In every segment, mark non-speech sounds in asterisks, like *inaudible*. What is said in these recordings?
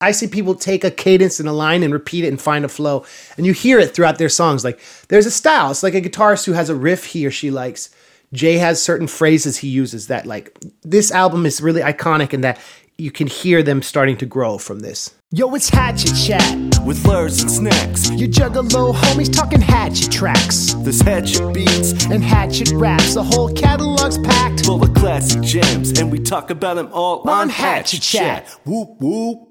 ICP people take a cadence and a line and repeat it and find a flow. And you hear it throughout their songs. Like there's a style. It's like a guitarist who has a riff he or she likes. Jay has certain phrases he uses that like this album is really iconic in that you can hear them starting to grow from this. Yo, it's Hatchet Chat. with Lars and Snacks. Your juggalo homies talking hatchet tracks There's hatchet beats and hatchet raps. The whole catalog's packed. full of classic gems, and we talk about them all On on Hatchet Hatchet Chat. Chat. Whoop whoop.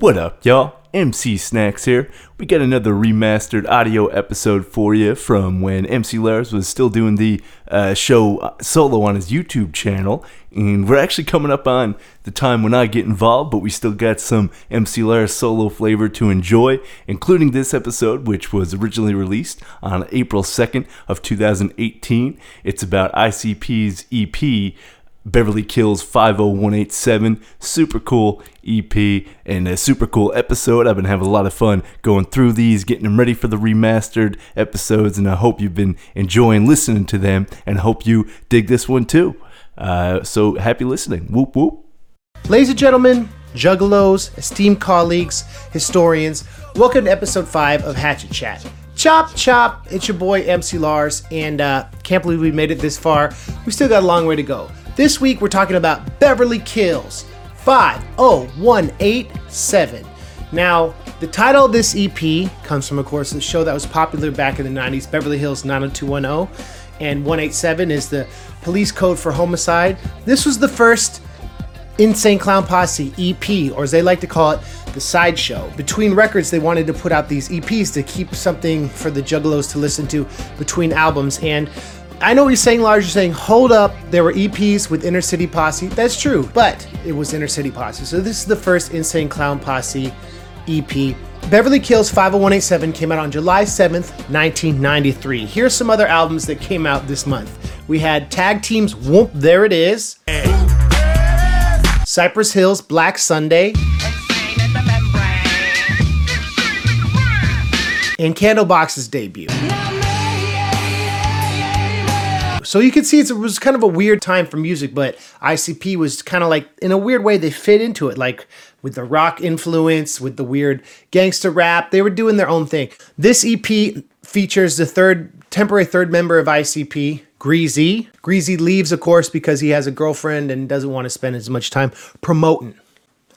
What up, y'all? MC Snacks here. We got another remastered audio episode for you from when MC Lars was still doing the uh, show solo on his YouTube channel. And we're actually coming up on the time when I get involved, but we still got some MC Lars solo flavor to enjoy, including this episode, which was originally released on April 2nd of 2018. It's about ICP's EP Beverly Kills 50187. Super cool EP and a super cool episode. I've been having a lot of fun going through these, getting them ready for the remastered episodes, and I hope you've been enjoying listening to them and hope you dig this one too. Uh, so happy listening. Whoop whoop. Ladies and gentlemen, juggalos, esteemed colleagues, historians, welcome to episode 5 of Hatchet Chat. Chop, chop, it's your boy MC Lars, and uh, can't believe we made it this far. We still got a long way to go. This week we're talking about Beverly Kills 50187. Now, the title of this EP comes from, of course, a show that was popular back in the 90s, Beverly Hills 90210, and 187 is the police code for homicide. This was the first Insane Clown Posse EP, or as they like to call it, the sideshow. Between records, they wanted to put out these EPs to keep something for the Juggalos to listen to between albums. And I know what you're saying, Lars. You're saying, hold up, there were EPs with Inner City Posse. That's true, but it was Inner City Posse. So this is the first Insane Clown Posse EP. Beverly Kills 50187 came out on July 7th, 1993. Here's some other albums that came out this month. We had Tag Teams Whoop, There It Is. Cypress Hill's Black Sunday. And Candlebox's debut. So you can see it was kind of a weird time for music, but ICP was kind of like, in a weird way, they fit into it, like with the rock influence, with the weird gangster rap. They were doing their own thing. This EP features the third, temporary third member of ICP, Greez-E. Greez-E leaves, of course, because he has a girlfriend and doesn't want to spend as much time promoting.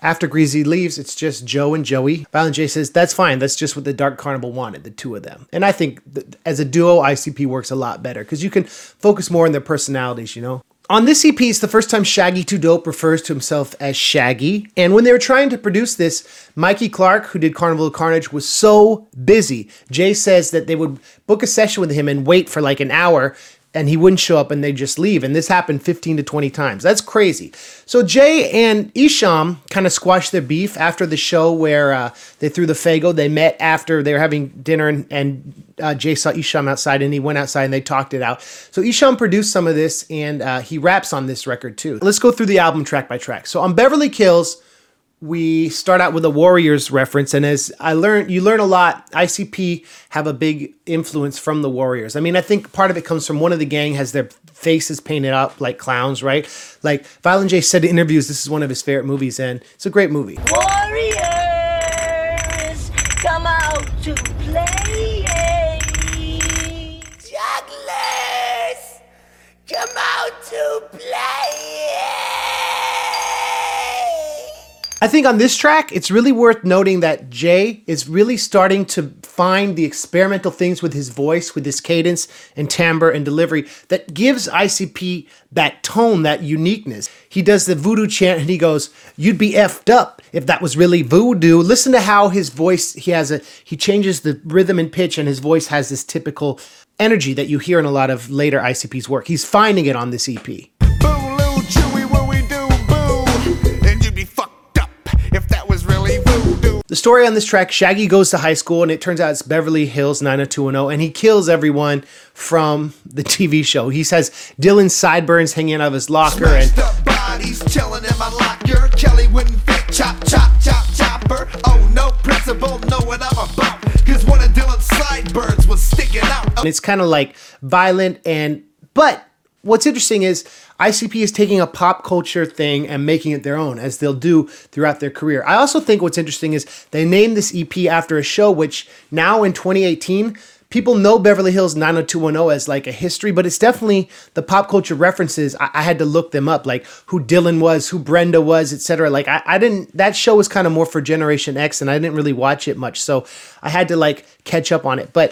After Greez-E leaves, it's just Joe and Joey. Violent J says, that's fine. That's just what the Dark Carnival wanted, the two of them. And I think as a duo, ICP works a lot better because you can focus more on their personalities, you know? On this EP, it's the first time Shaggy 2 Dope refers to himself as Shaggy. And when they were trying to produce this, Mikey Clark, who did Carnival of Carnage, was so busy. Jay says that they would book a session with him and wait for like an hour and he wouldn't show up and they'd just leave. And this happened 15 to 20 times. That's crazy. So Jay and Esham kind of squashed their beef after the show where uh, they threw the Faygo. They met after they were having dinner and, and uh, Jay saw Esham outside and he went outside and they talked it out. So Esham produced some of this and uh, he raps on this record too. Let's go through the album track by track. So on Beverly Kills, we start out with a Warriors reference, and as I learned, you learn a lot. ICP have a big influence from the Warriors. I mean, I think part of it comes from one of the gang has their faces painted up like clowns, right? Like Violent J said in interviews, this is one of his favorite movies, and it's a great movie. Warriors, I think on this track, it's really worth noting that Jay is really starting to find the experimental things with his voice, with his cadence and timbre and delivery that gives ICP that tone, that uniqueness. He does the voodoo chant and he goes, You'd be effed up if that was really voodoo. Listen to how his voice, he has a, he changes the rhythm and pitch and his voice has this typical energy that you hear in a lot of later ICP's work. He's finding it on this EP. The story on this track Shaggy goes to high school, and it turns out it's Beverly Hills 90210, and he kills everyone from the TV show. He says Dylan's sideburns hanging out of his locker, and bodies chilling in my locker. Kelly wouldn't fit. Chop, chop, chop, chopper. Oh, no know what I'm about. Cause one of Dylan's sideburns was sticking out. and it's kind of like violent and but what's interesting is ICP is taking a pop culture thing and making it their own, as they'll do throughout their career. I also think what's interesting is they named this EP after a show which now in 2018 people know Beverly Hills 90210 as like a history, but it's definitely the pop culture references. I, I had to look them up, like who Dylan was, who Brenda was, etc. Like I, I didn't. That show was kind of more for Generation X, and I didn't really watch it much, so I had to like catch up on it. But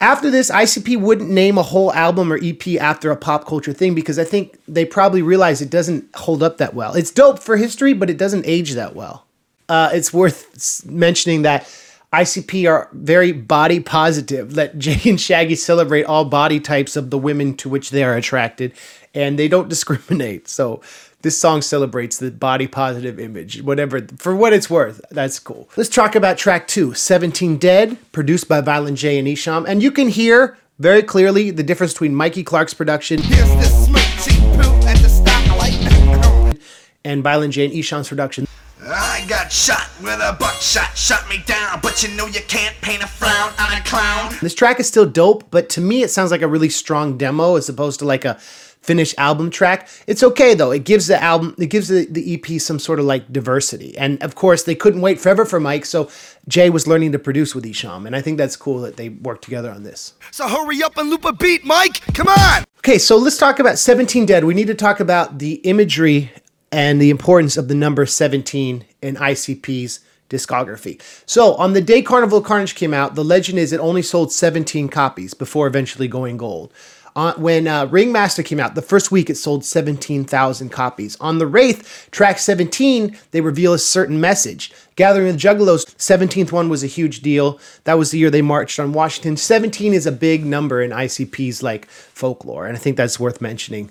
after this, ICP wouldn't name a whole album or EP after a pop culture thing because I think they probably realize it doesn't hold up that well. It's dope for history, but it doesn't age that well. Uh, it's worth mentioning that ICP are very body positive. Let *laughs* Jay and Shaggy celebrate all body types of the women to which they are attracted, and they don't *laughs* discriminate. So this song celebrates the body positive image, whatever, for what it's worth. That's cool. Let's talk about track two 17 Dead, produced by Violent J and Esham. And you can hear very clearly the difference between Mikey Clark's production Here's this smoochy poo at and Violent J and Esham's production. I got shot with a buckshot, shot me down, but you know you can't paint a frown on a clown. This track is still dope, but to me, it sounds like a really strong demo as opposed to like a finished album track. It's okay though. It gives the album, it gives the, the EP some sort of like diversity. And of course, they couldn't wait forever for Mike, so Jay was learning to produce with Esham, and I think that's cool that they worked together on this. So hurry up and loop a beat, Mike. Come on. Okay, so let's talk about 17 Dead. We need to talk about the imagery and the importance of the number 17 in ICP's discography. So, on the day Carnival Carnage came out, the legend is it only sold 17 copies before eventually going gold. When uh, Ringmaster came out, the first week it sold 17,000 copies. On the Wraith, track 17, they reveal a certain message. Gathering the Juggalos, 17th one was a huge deal. That was the year they marched on Washington. 17 is a big number in ICP's like folklore, and I think that's worth mentioning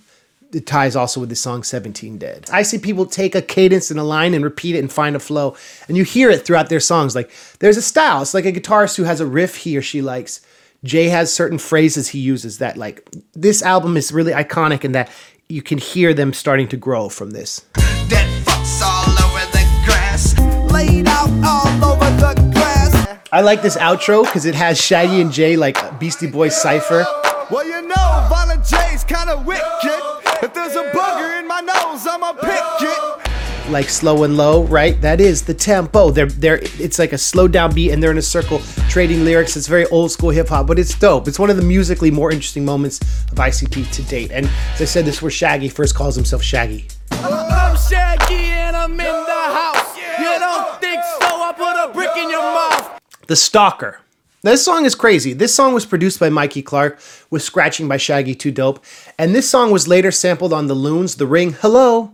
it ties also with the song 17 Dead. ICP will take a cadence and a line and repeat it and find a flow. And you hear it throughout their songs. Like there's a style. It's like a guitarist who has a riff he or she likes. Jay has certain phrases he uses that like this album is really iconic and that you can hear them starting to grow from this. Dead fucks all over the grass, laid out all over the grass. I like this outro because it has Shaggy and Jay like Beastie Boys cipher. Well, you know, Violent J's kinda wicked. If there's a booger in my nose, I'ma pick it. Like slow and low, right? That is the tempo. They're they're it's like a slow down beat and they're in a circle trading lyrics. It's very old school hip hop, but it's dope. It's one of the musically more interesting moments of ICP to date. And as I said, this is where Shaggy first calls himself Shaggy. I'm Shaggy and I'm in the house. You don't think so? I put a brick in your mouth. The Stalker. This song is crazy. This song was produced by Mikey Clark with scratching by Shaggy 2 Dope. And this song was later sampled on The Loons, The Ring, Hello?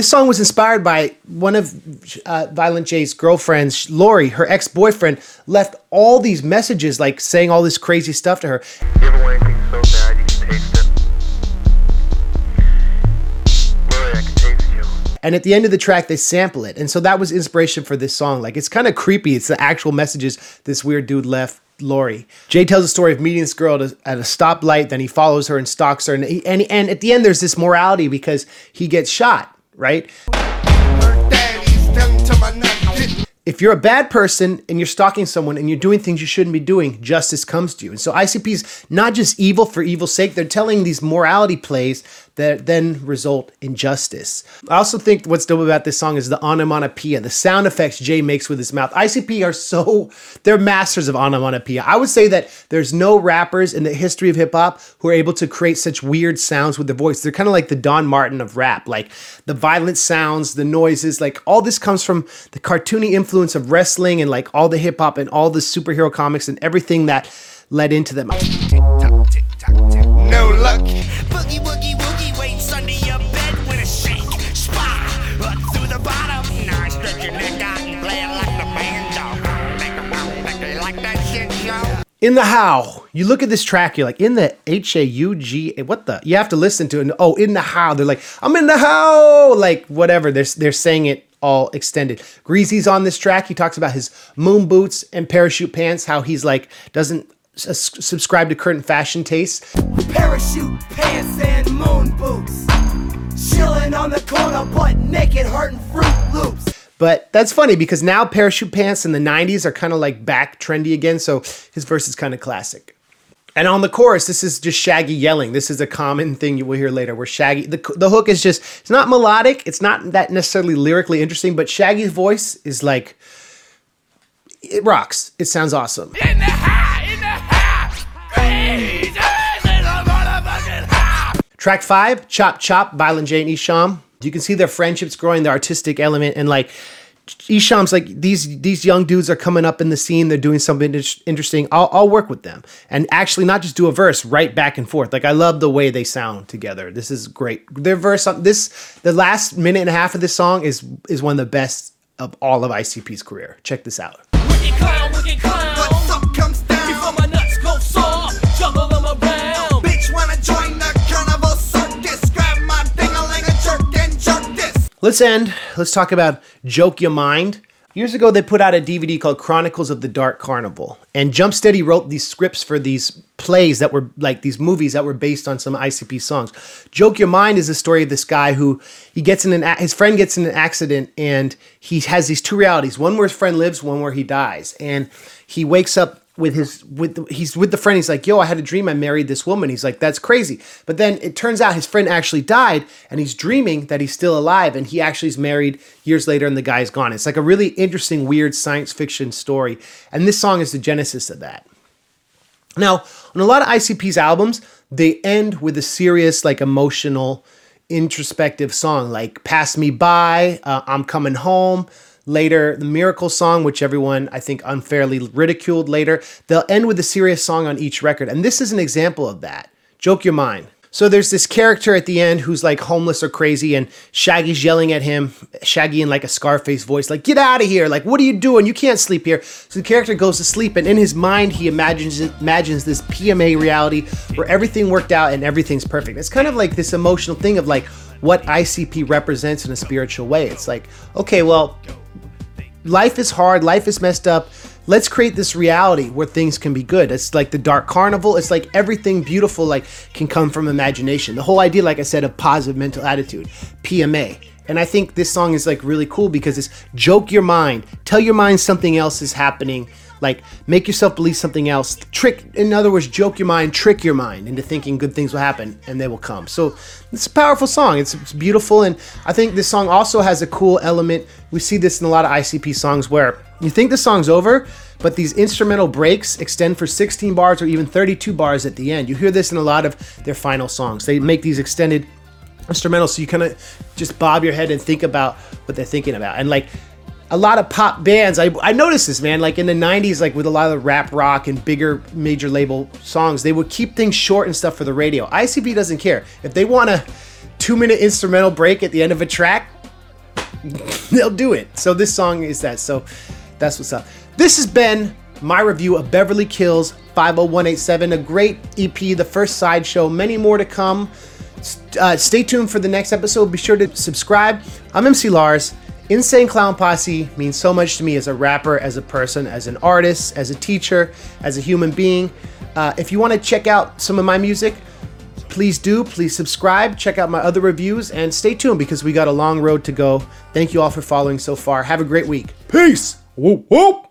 This song was inspired by one of uh, Violent J's girlfriends, Lori. Her ex boyfriend left all these messages, like saying all this crazy stuff to her. You ever anything so bad you can taste it? Lily, I can taste you. And at the end of the track, they sample it. And so that was inspiration for this song. Like, it's kind of creepy. It's the actual messages this weird dude left Lori. Jay tells the story of meeting this girl at a, at a stoplight, then he follows her and stalks her. And, he, and, and at the end, there's this morality because he gets shot, right? If you're a bad person and you're stalking someone and you're doing things you shouldn't be doing, justice comes to you. And so ICP's not just evil for evil's sake, they're telling these morality plays that then result in justice. I also think what's dope about this song is the onomatopoeia, the sound effects Jay makes with his mouth. ICP are so, they're masters of onomatopoeia. I would say that there's no rappers in the history of hip hop who are able to create such weird sounds with their voice. They're kind of like the Don Martin of rap, like the violent sounds, the noises, like all this comes from the cartoony influence of wrestling and like all the hip hop and all the superhero comics and everything that led into them. No luck. Boogie woogie In the how, you look at this track, you're like, in the H A U G, what the? You have to listen to it. Oh, in the how, they're like, I'm in the how, like whatever. They're they're saying it all extended. Greez-E's on this track. He talks about his moon boots and parachute pants. How he's like doesn't s- subscribe to current fashion tastes. Parachute pants and moon boots. Chilling on the corner, butt naked, Loops. But that's funny because now parachute pants in the 90s are kind of like back trendy again. So his verse is kind of classic. And on the chorus, this is just Shaggy yelling. This is a common thing you will hear later where Shaggy, the, the hook is just, it's not melodic. It's not that necessarily lyrically interesting, but Shaggy's voice is like, it rocks. It sounds awesome. In the high, in the high, crazy little high. Track five, Chop Chop, Violent J and Esham. You can see their friendships growing, the artistic element, and like Esham's like these these young dudes are coming up in the scene. They're doing something interesting. I'll, I'll work with them and actually not just do a verse right back and forth. Like I love the way they sound together. This is great. Their verse on this the last minute and a half of this song is is one of the best of all of ICP's career. Check this out. Let's end. Let's talk about Joke Your Mind. Years ago, they put out a DVD called Chronicles of the Dark Carnival. And Jumpsteady wrote these scripts for these plays that were like these movies that were based on some ICP songs. Joke Your Mind is the story of this guy who he gets in an a- his friend gets in an accident and he has these two realities: one where his friend lives, one where he dies. And he wakes up with his with the, he's with the friend. He's like yo i had a dream i married this woman. He's like that's crazy. But then it turns out his friend actually died and he's dreaming that he's still alive and he actually is married years later and the guy's gone. It's like a really interesting weird science fiction story. And this song is the genesis of that. Now, on a lot of ICP's albums, they end with a serious, like emotional, introspective song, like Pass Me By, uh, I'm Coming Home. Later, the Miracle song, which everyone I think unfairly ridiculed later. They'll end with a serious song on each record. And this is an example of that. Joke Your Mind. So there's this character at the end who's like homeless or crazy, and Shaggy's yelling at him, Shaggy in like a Scarface voice, like, get out of here, like, what are you doing? You can't sleep here. So the character goes to sleep, and in his mind, he imagines imagines this PMA reality where everything worked out and everything's perfect. It's kind of like this emotional thing of like what ICP represents in a spiritual way. It's like, okay, well, life is hard, life is messed up. Let's create this reality where things can be good. It's like the dark carnival. It's like everything beautiful like can come from imagination. The whole idea, like I said, of positive mental attitude, PMA. And I think this song is like really cool because it's joke your mind, tell your mind something else is happening. Like make yourself believe something else. Trick, in other words, joke your mind, trick your mind into thinking good things will happen and they will come. So it's a powerful song. It's, it's beautiful, and I think this song also has a cool element. We see this in a lot of ICP songs where you think the song's over, but these instrumental breaks extend for 16 bars or even 32 bars at the end. You hear this in a lot of their final songs. They make these extended instrumentals so you kind of just bob your head and think about what they're thinking about. And like a lot of pop bands, I, I noticed this, man. Like in the 90s, like with a lot of the rap rock and bigger major label songs, they would keep things short and stuff for the radio. ICP doesn't care. If they want a two minute instrumental break at the end of a track, *laughs* they'll do it. So this song is that. So that's what's up. This has been my review of Beverly Kills 50187, a great EP, the first sideshow, many more to come. Uh, stay tuned for the next episode. Be sure to subscribe. I'm MC Lars. Insane Clown Posse means so much to me as a rapper, as a person, as an artist, as a teacher, as a human being. Uh, if you want to check out some of my music, please do. Please subscribe, check out my other reviews, and stay tuned because we got a long road to go. Thank you all for following so far. Have a great week. Peace. Whoop, whoop.